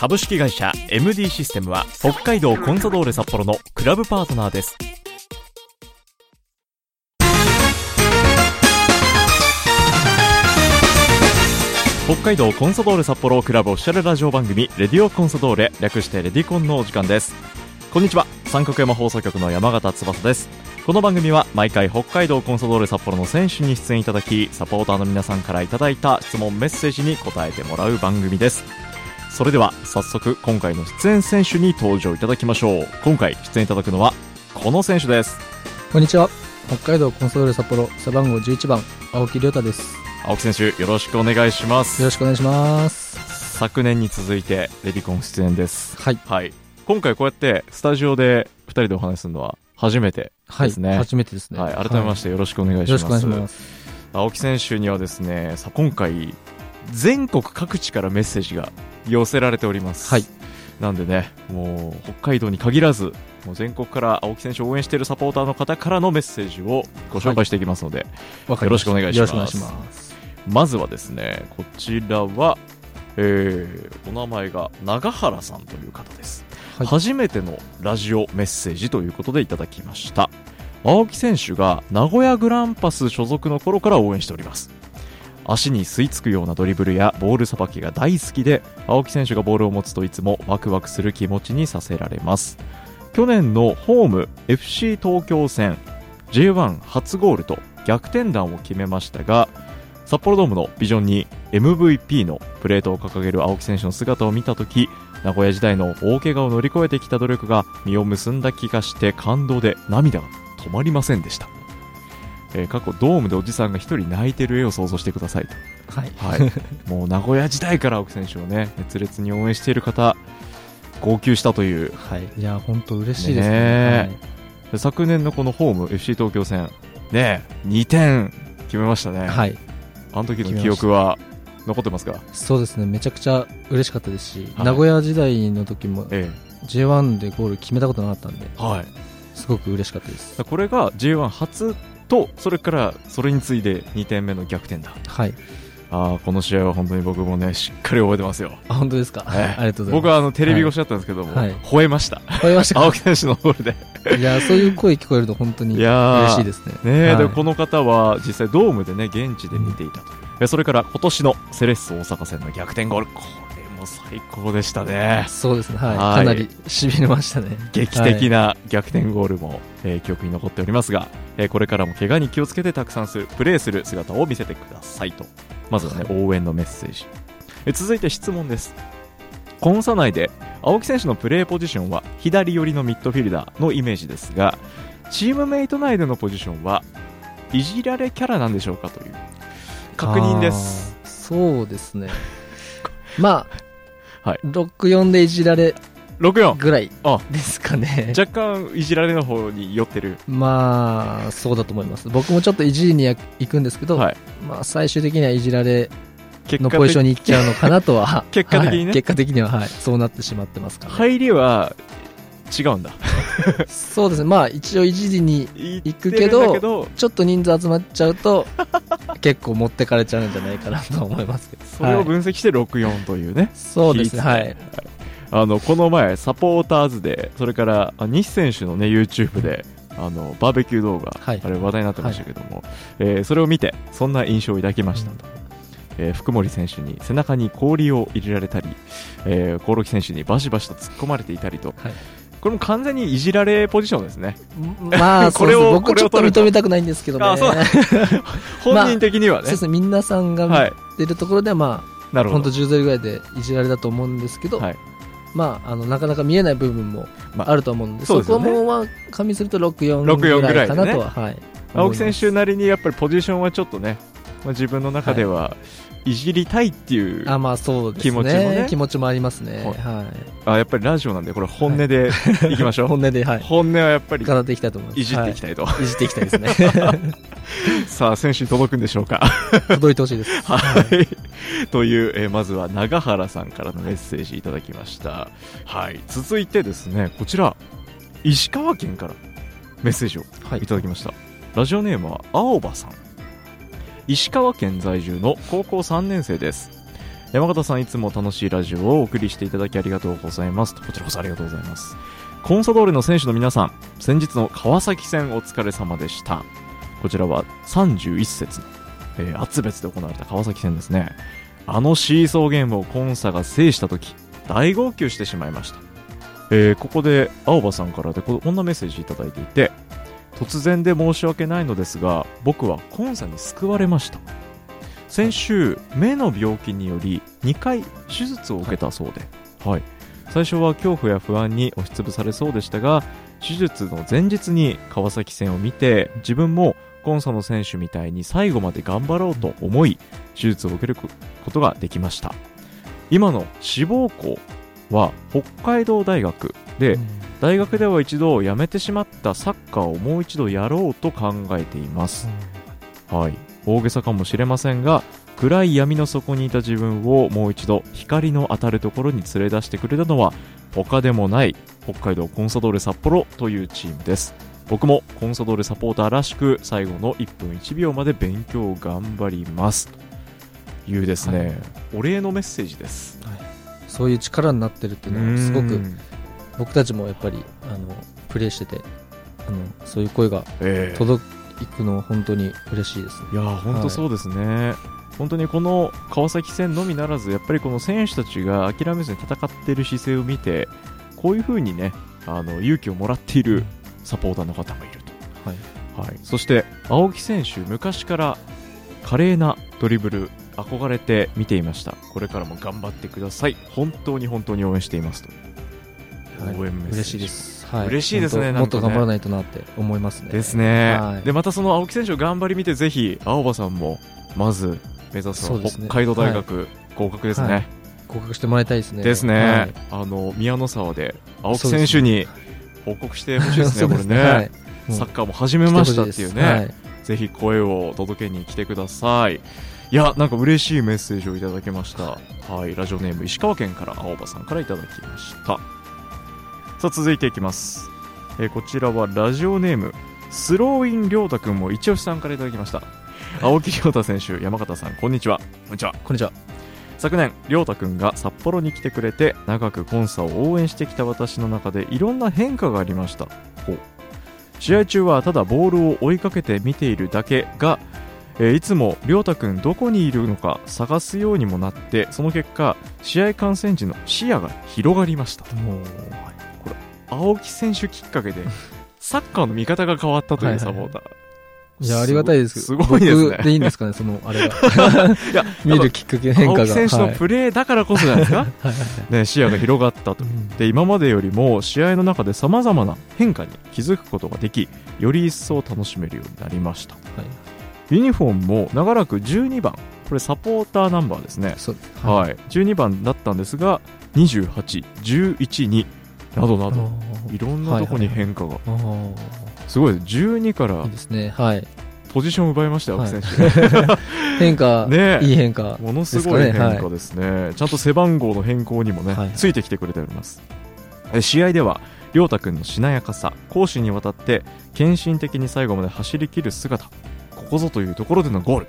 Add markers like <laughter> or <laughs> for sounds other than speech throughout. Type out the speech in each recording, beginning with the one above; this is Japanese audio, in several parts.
株式会社 MD システムは北海道コンサドーレ札幌のクラブパートナーです。北海道コンサドーレ札幌クラブオフィシャルラジオ番組レディオコンサドーレ略してレディコンのお時間です。こんにちは。三角山放送局の山形翼です。この番組は毎回北海道コンサドーレ札幌の選手に出演いただきサポーターの皆さんからいただいた質問メッセージに答えてもらう番組です。それでは早速今回の出演選手に登場いただきましょう今回出演いただくのはこの選手ですこんにちは。北海道コンソドーレ札幌背番号11番青木亮太です。青木選手よろしくお願いしますよろしくお願いします。昨年に続いてレディコン出演ですはい。はい今回こうやってスタジオで2人でお話しするのは初めてはい。ですね初めてですね。はい、改めましてよろしくお願いします。よろしくお願いします。青木選手にはですね、さ今回、全国各地からメッセージが寄せられております。はい。なんでね、もう北海道に限らず、もう全国から青木選手を応援しているサポーターの方からのメッセージをご紹介していきますので、わかりましたよろしくお願いしますます。まずはですね、こちらは、えー、お名前が長原さんという方です。はい初めてのラジオメッセージということでいただきました。青木選手が名古屋グランパス所属の頃から応援しております。足に吸い付くようなドリブルやボールさばきが大好きで、青木選手がボールを持つといつもワクワクする気持ちにさせられます。去年のホーム FC 東京戦 J1 初ゴールと逆転弾を決めましたが、札幌ドームのビジョンに MVP のプレートを掲げる青木選手の姿を見たとき、名古屋時代の大怪我を乗り越えてきた努力が実を結んだ気がして感動で涙が止まりませんでした。えー過去ドームでおじさんが一人泣いてる絵を想像してくださいと。はい。はい。<laughs> もう名古屋時代から青木選手をね、熱烈に応援している方、号泣したという、はい。いや、本当嬉しいですねね。で昨年のこのホーム FC 東京戦、ね、2点決めましたね。はい。はい。あの時の記憶は残ってますか？そうですね。めちゃくちゃ嬉しかったですし、はい名古屋時代の時もえ J1 でゴール決めたことなかったんで、え。はい。すごく嬉しかったです。これが J1 初と、それからそれに次いで2点目の逆転だ。はい。ああ、この試合は本当に僕もね、しっかり覚えてますよ。あ、本当ですか？ええありがとうございます。僕はあのテレビ越しだったんですけども、はい吠えました。超えましたか？青木選手のゴールで。いや、そういう声聞こえると本当に嬉しいですね。ねえ、はいでこの方は実際ドームでね、現地で見ていたという。えそれから今年のセレッソ大阪戦の逆転ゴール。も最高でしたね。そうですね。はい。はいかなり痺れましたね。劇的な逆転ゴールも、えー記憶に残っておりますが、えーこれからも怪我に気をつけてたくさんするプレーする姿を見せてくださいとまずはね、応援のメッセージ、えー続いて質問ですコンサ内で青木選手のプレーポジションは左寄りのミッドフィルダーのイメージですがチームメイト内でのポジションはいじられキャラなんでしょうかという確認ですそうですね。まあ、はい。64でいじられ64ぐらいあ。ですかね。若干いじられの方に寄ってる。まあ、そうだと思います。僕もちょっといじりに行くんですけど、はい。まあ、最終的にはいじられ結のポジションに行っちゃうのかなとは <laughs> 結果的にね。はい結果的には、はい、そうなってしまってますから、入りは違うんだ。そうですね。まあ、一応いじりに行くけどだけど。ちょっと人数集まっちゃうと、<laughs> 結構持ってかれちゃうんじゃないかなとは思いますけど。<laughs> それをはい分析して64というね、そうですね。はい。あのこの前、サポーターズで、それからあ西選手の、ね、YouTube であのバーベキュー動画、はいあれ話題になってましたけども、えーそれを見て、そんな印象を抱きましたと。えー福森選手に背中に氷を入れられたり、えー、興梠選手にバシバシと突っ込まれていたりと、はいこれも完全にいじられポジションですね。まあ、<laughs> これを僕ちょっと認めたくないんですけどね。あそう <laughs> 本人的にはね。そうですね。皆さんがはい見。てるところでは、まあ、なるほど。本当10ゼルぐらいでいじられだと思うんですけど、はいまあ、あの、なかなか見えない部分もまああると思うんで、そうですよねそこも、まあ、加味すると64 64ぐらいかなぐらいでねとは、はい。青木選手なりにやっぱりポジションはちょっとね、まあ、自分の中ではいじりたいっていう、あまあそうですね。気持ちもね。気持ちもありますね。はい。はあやっぱりラジオなんでこれ本音でい。<laughs> きましょいう、本音ではい。本音はやっぱり語っていきたいと思います。いじっていきたたいと、い、いじっていきたいですね。<laughs> さあ選手に届くんでしょうか？<laughs> 届いてほしいです。はい。という、えーまずは長原さんからのメッセージいただきました。はい。続いてですね、こちら、石川県からメッセージをはい。いただきました。ラジオネームは青葉さん。石川県在住の高校3年生です。山形さんいつも楽しいラジオをお送りしていただきありがとうございます。こちらこそありがとうございます。コンサドーレの選手の皆さん、先日の川崎戦お疲れ様でした。こちらは31節の、え厚別で行われた川崎戦ですね。あのシーソーゲームをコンサが制した時大号泣してしまいました。えーここで青葉さんからでここんなメッセージいただいていて、突然で申し訳ないのですが、僕はコンサに救われました。先週、目の病気により2回手術を受けたそうで、はい。最初は恐怖や不安に押しつぶされそうでしたが、手術の前日に川崎戦を見て、自分もコンサの選手みたいに最後まで頑張ろうと思い、手術を受けることができました。今の志望校は北海道大学で、大学では一度辞めてしまったサッカーをもう一度やろうと考えています。はい。大げさかもしれませんが、暗い闇の底にいた自分をもう一度光の当たるところに連れ出してくれたのは、他でもない北海道コンサドーレ札幌というチームです。僕もコンサドーレサポーターらしく最後の1分1秒まで勉強を頑張ります。というですね、お礼のメッセージです。そういう力になってるっていうのはすごくうん僕たちもやっぱりあのプレーしててあのそういう声がええ。届くのは本当に嬉しいですね。いやー本当そうですね、本当にこの川崎戦のみならず、やっぱりこの選手たちが諦めずに戦っている姿勢を見て、こういうふうにね、あの勇気をもらっているサポーターの方もいるはい。と、はい、そして青木選手、昔から華麗なドリブル、憧れて見ていました、これからも頑張ってください、本当に本当に応援していますと、はい応援メッセージ。嬉しいです、はい、嬉しいですね本当もっと頑張らないとなって思いますね。ですね、はい。でまたその青木選手を頑張り見て、ぜひ青葉さんもまず目指す北海道大学、合格ですね。はい。合格してもらいたいですね。ですね、はい。あの宮の沢で青木選手に報告してほしいですね、これね、サッカーも始めましたっていうね、はい。ぜひ声を届けに来てください。いや、なんか嬉しいメッセージをいただきました。はい、ラジオネーム石川県から青葉さんからいただきました。さあ、続いていきます。えーこちらはラジオネーム、スローインりょうたくんも一押しさんからいただきました。青木亮太選手、山形さん、こんにちは。こんにちは。こんにちは昨年亮太くんが札幌に来てくれて長くコンサを応援してきた私の中でいろんな変化がありましたほう試合中はただボールを追いかけて見ているだけが、えーいつも亮太くんどこにいるのか探すようにもなってその結果試合観戦時の視野が広がりましたもう青木選手きっかけで <laughs> サッカーの見方が変わったというサポーター、いやありがたいです。すごいですね。僕でいいんですかねそのあれが。いや <laughs> 見るきっかけ変化が。青木選手のはいプレーだからこそじゃないですか、はい。はいはいね、視野が広がったと。うん。で今までよりも試合の中でさまざまな変化に気づくことができより一層楽しめるようになりました。はい。ユニフォームも長らく12番これサポーターナンバーですね。そうはい、12番だったんですが28、11、2などなど。いろんなとこに変化が。あー。すごい。です12からいいですね。はい。ポジションを奪いましたよ青木選変化。ね。えいい変化手ものすごい変化ですね。ちゃんと背番号の変更にもね、はい。ついてきてくれております。え試合では亮太君のしなやかさ攻守にわたって献身的に最後まで走り切る姿ここぞというところでのゴール。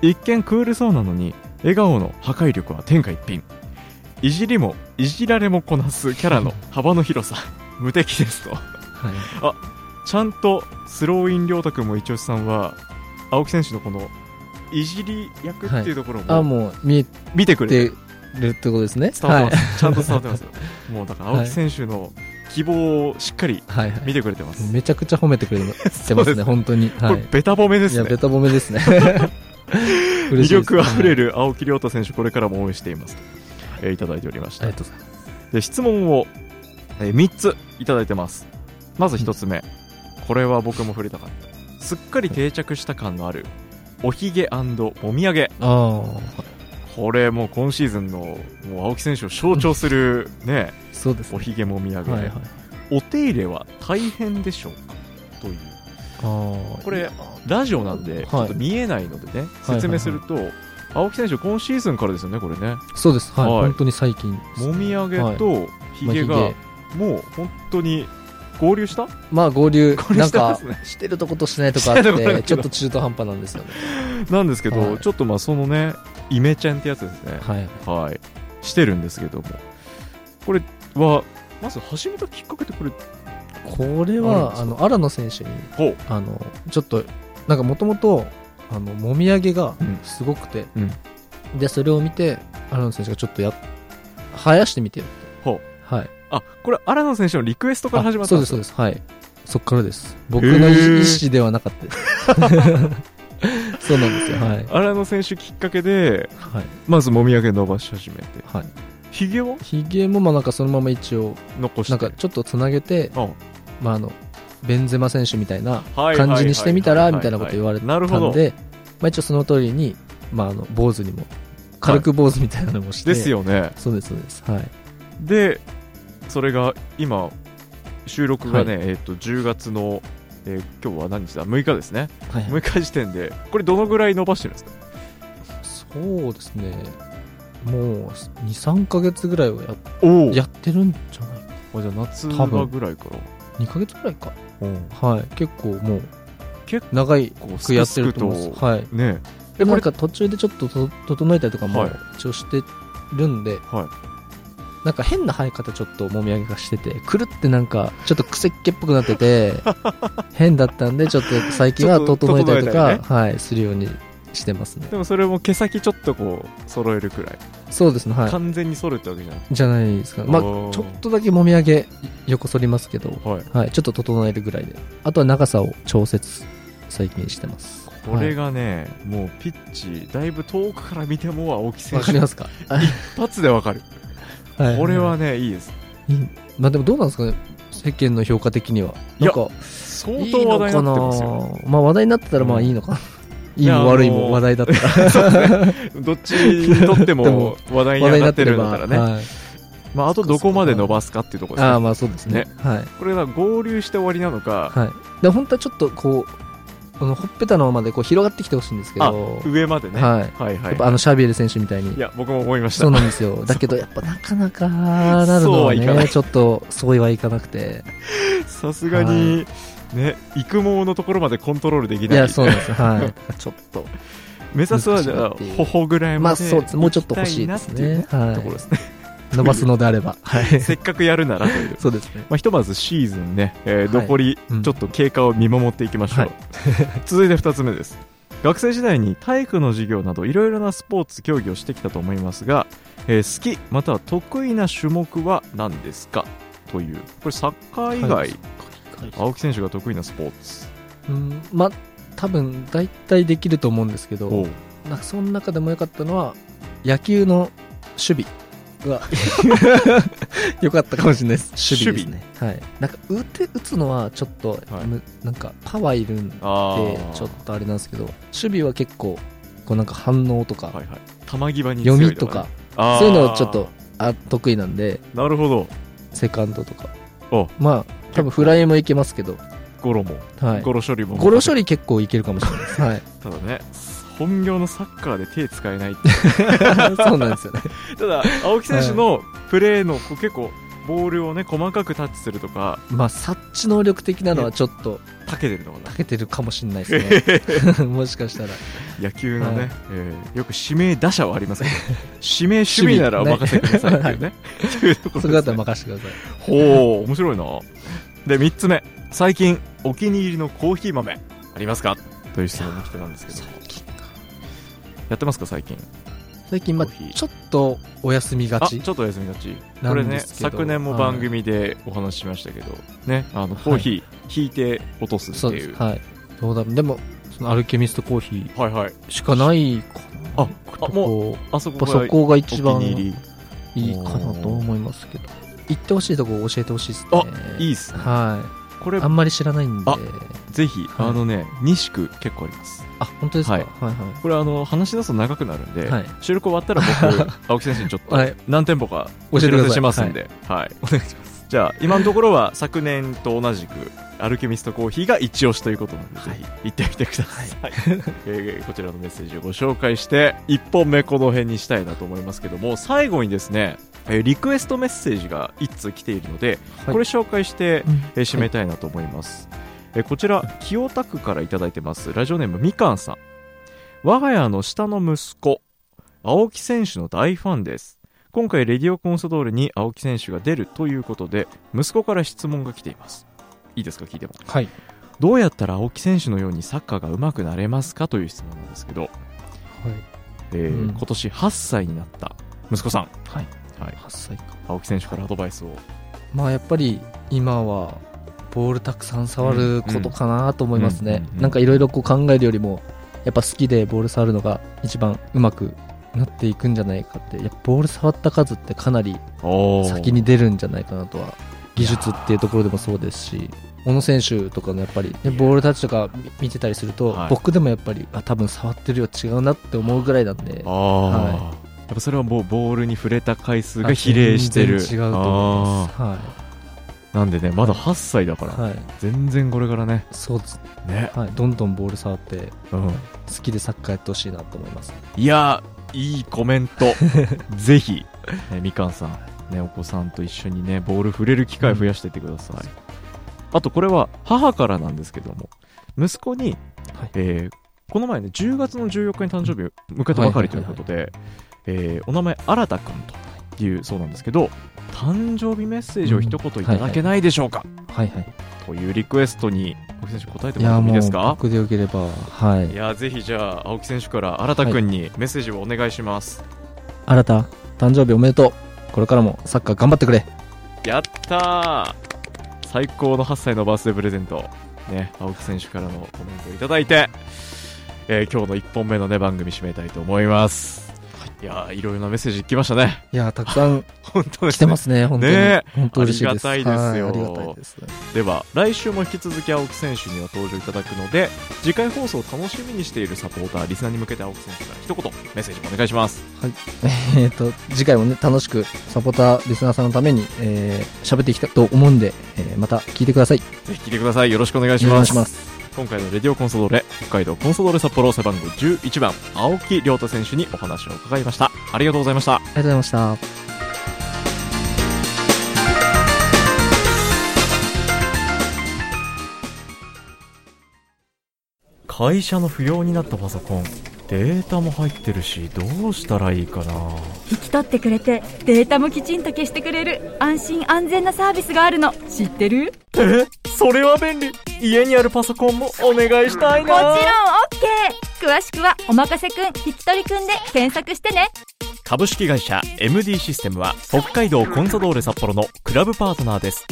一見クールそうなのに笑顔の破壊力は天下一品いじりもいじられもこなすキャラの幅の広さ。無敵ですと。はい。ちゃんとスローイン亮太君も一押しさんは青木選手のこのいじり役っていうところあももう見見てくえれててるってことですね。伝わってます、はい。ちゃんと伝わってますよ。<laughs> もうだから青木選手の希望をしっかりはいはい。見てくれてます、めちゃくちゃ褒めてくれてますね <laughs> 本当に。こはい。れベタ褒めですね。いやベタ褒めですね。<laughs> 魅力あふれる青木亮太選手これからも応援しています。と、えーいただいておりましたで質問を、え3ついただいてます。まず1つ目、これは僕も触れたかった。すっかり定着した感のあるおひげもみあげ。あこれもう今シーズンのもう青木選手を象徴するねあそうですね。おひげもみあげ、はいはい。お手入れは大変でしょうか？という。ああこれラジオなんでちょっと見えないのでね、説明すると、青木選手今シーズンからですよねこれね。そうです。はい、はい。本当に最近。もみあげとひげがまあもう本当に合流した？まあ合流。合流なんかしてるとことしないとかあっしてちょっと中途半端なんですよね。<laughs> なんですけど、はい。ちょっとまあそのねイメチェンってやつですね。はい。はい。してるんですけども。これはまず始めたきっかけってこれこれはあの荒野選手にほう。あのちょっとなんかもともとあのもみあげがうんすごくて、うん。でそれを見て荒野選手がちょっとや生やしてみてよほう。はい。あこれ荒野選手のリクエストから始まったあんそうですそうです。はい。そっからです。僕の意思ではなかった。で <laughs> すそうなんですよ。はい。荒野選手きっかけではい。まずもみあげ伸ばし始めて。はい。ひげは？ひげもまあなんかそのまま一応残して。なんかちょっとつなげてうん。まああのベンゼマ選手みたいなはい感じにしてみたはいはいはいらみたいなこと言われたなるほどんで、まあ、一応その通りに、まあ、あの坊主にも軽く坊主みたいなのもして、ですよね。そうですそうです。はい。でそれが今収録がね、えっと10月の、えー今日は何日だ？6日ですね。はい6日時点で。これどのぐらい伸ばしてるんですか？そうですね。もう23か月ぐらいはやおやってるんじゃないあじゃあ夏場ぐらいから2か月ぐらいか。うん。はい。結構もう結長いこうくやってると思います。はい。ね。でもなんか途中でちょっとと整えたりとかもはい。一応してるんで、はなんか変な生え方ちょっともみあげがしててくるってなんかちょっと癖っ気っぽくなってて <laughs> 変だったんでちょっと最近は整えたりとか整えたはいするようにしてますね。でもそれも毛先ちょっとこう揃えるくらい、そうですねはい。完全に剃るってわけじゃなくてじゃないですか。まあちょっとだけもみあげ横反りますけどはい。はい。ちょっと整えるぐらいで。あとは長さを調節最近してます。これがね、もうピッチだいぶ遠くから見ても青木選手。かりますか？発でわかる。<laughs> はい。これはねいいです。いい。まあでもどうなんですかね？世間の評価的には。なんか相いい当話題にななってますよ。まあ話題になってたらまあいいのかな、いいいやも悪いも話題だった。らどっちにとってでもも話題になってるんだからね、はい。まあ、あとどこまで伸ばすかっていうところですね。ああまあそうですね。はい。これは合流して終わりなのか、はい。で本当はちょっとこうこのほっぺたのままでこう広がってきてほしいんですけあど上までね、はい。はいはい。やっぱあのシャビエル選手みたいに。いや僕も思いました。そうなんですよ。だけどやっぱなかなかなるそうのはねちょっとそうはいかなくて。さすがに、ね育毛のところまでコントロールできない。いやそうなんですよ。はい。<laughs> ちょっと。目指すはじゃあ難しいなっていう頬ぐらいまでまあそうです。もうちょっと欲しいですね。はい。ところですね。<laughs> 伸ばすのであれば。はい。<laughs> せっかくやるならという。そうですね。まあ、ひとまずシーズンね、えーはい。残りうんちょっと経過を見守っていきましょう、はい。続いて2つ目です。学生時代に体育の授業などいろいろなスポーツ競技をしてきたと思いますが、えー好きまたは得意な種目は何ですか？という。これサッカー以外、はい青木選手が得意なスポーツ。うんまあ多分大体できると思うんですけどなんかその中でも良かったのは野球の守備。が <laughs> 良かったかもしれないです。守備ですね。はい。なんか打て打つのはちょっと、はい。むなんかパワーいるんでちょっとあれなんですけど守備は結構こうなんか反応とか、はいはい。球際に読みとかそういうのをちょっとあ得意なんでなるほど。セカンドとか。お。まあ多分フライもいけますけど、ゴロも、はい、ゴロ処理も。ゴロ処理結構いけるかもしれないです、はい、<laughs> ただね本業のサッカーで手使えないって。<laughs> そうなんですよね。<laughs> ただ青木選手のプレーのこう結構ボールをね細かくタッチするとか。まあ察知能力的なのはちょっとたけてるのかな。長けてるかもしれないですね。<laughs> もしかしたら。野球のね、はい。えーよく指名打者はありますけど <laughs> 指名守備ならお任せくださいっていう <laughs> ね。それだったら任せてください。ほう面白いな。で3つ目。最近お気に入りのコーヒー豆ありますか？という質問に来てなんですけど。やってますか最近？最近まあちょっとお休みがちあちょっとお休みがち。なこれね昨年も番組でお話ししましたけど、ねあのコーヒー引いて落とすってそういう、はい。どうだでもそのアルケミストコーヒはいはい。ーしかないかな。ああもううあそこやっぱそこが一番いいかなと思いますけど。行ってほしいとこ教えてほしいですね。あいいっすね。はこれあんまり知らないんで。あぜひ、はい。あのね西区結構あります。あ本当ですか？ははいいはい。これあの話し出すと長くなるんで、はい。収録終わったら僕 <laughs> 青木先生にちょっとはい。何店舗かお知らせしますんで、はいお願い。しますじゃあ今のところは昨年と同じくアルケミストコーヒーが一押しということなので、はい。ぜひ行ってみてください、えーこちらのメッセージをご紹介して1本目この辺にしたいなと思いますけども最後にですねえーリクエストメッセージが1通来ているので、はい。これ紹介してうん。えー締めたいなと思います、えーこちら清田区からいただいてますラジオネームみかんさん。我が家の下の息子青木選手の大ファンです。今回レディオコンソドールに青木選手が出るということで息子から質問が来ています。いいですか聞いても。はい。どうやったら青木選手のようにサッカーが上手くなれますかという質問なんですけど、はい。えーうん。今年8歳になった息子さん、はいはい、8歳か。青木選手からアドバイスを。まあやっぱり今はボールたくさん触ることかなと思いますね。なんかいろいろこう考えるよりもやっぱ好きでボール触るのが一番うまくなっていくんじゃないかってやっぱボール触った数ってかなり先に出るんじゃないかなとは技術っていうところでもそうですし小野選手とかのやっぱり、ね、ボールタッチとか見見てたりすると、はい。僕でもやっぱりあ多分触ってるよ違うなって思うぐらいなんで。はいやっぱそれはもうボールに触れた回数が比例してる。違うと思います。はあー。なんでねまだ8歳だから、い、はい、全然これからね。そうです。ね、はい、どんどんボール触ってうん、好きでサッカーやってほしいなと思います。いやいいコメント。<laughs> ぜひ、ね、みかんさん、ね、お子さんと一緒にねボール触れる機会増やしていってください、あとこれは母からなんですけども。息子に、はい。えーこの前ね10月の14日に誕生日を迎えたばかりということで、えーお名前新田君というそうなんですけど誕生日メッセージを一言いただけないでしょうか、はいはい。というリクエストに青木選手答えていもらってもいいですか？僕でよければはい。いやぜひじゃあ青木選手から新田君にメッセージをお願いします、新た誕生日おめでとう。これからもサッカー頑張ってくれ。やったー！最高の8歳のバースデープレゼント。ね青木選手からのコメントをいただいて、えー今日の1本目のね番組締めたいと思います、い、やーいろいろなメッセージ来ましたね。いやたくさん <laughs> 本当です来てますね本当に。ね本当嬉しいです。ありがたいですよ。はありがたいです。では来週も引き続き青木選手には登場いただくので次回放送を楽しみにしているサポーターリスナーに向けて青木選手から一言メッセージもお願いします。<laughs> えっと次回もね楽しくサポーターリスナーさんのためにえー喋っていきたいと思うんで、えーまた聞いてください。ぜひ聞いてください。よろしくお願いしお願ますいします今回のレディオコンソドーレ北海道コンソドーレ札幌背番号11番青木亮太選手にお話を伺いました。ありがとうございました。ありがとうございました。会社の不要になったパソコンデータも入ってるしどうしたらいいかな。引き取ってくれてデータもきちんと消してくれる安心安全なサービスがあるの。知ってる？え？それは便利家にあるパソコンもお願いしたいもちろん。OK 詳しくは「おまかせくん引き取りくん」で検索してね。株式会社 MD システムは北海道コンサドーレ札幌のクラブパートナーです。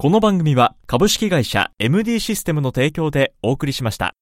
この番組は株式会社 MD システムの提供でお送りしました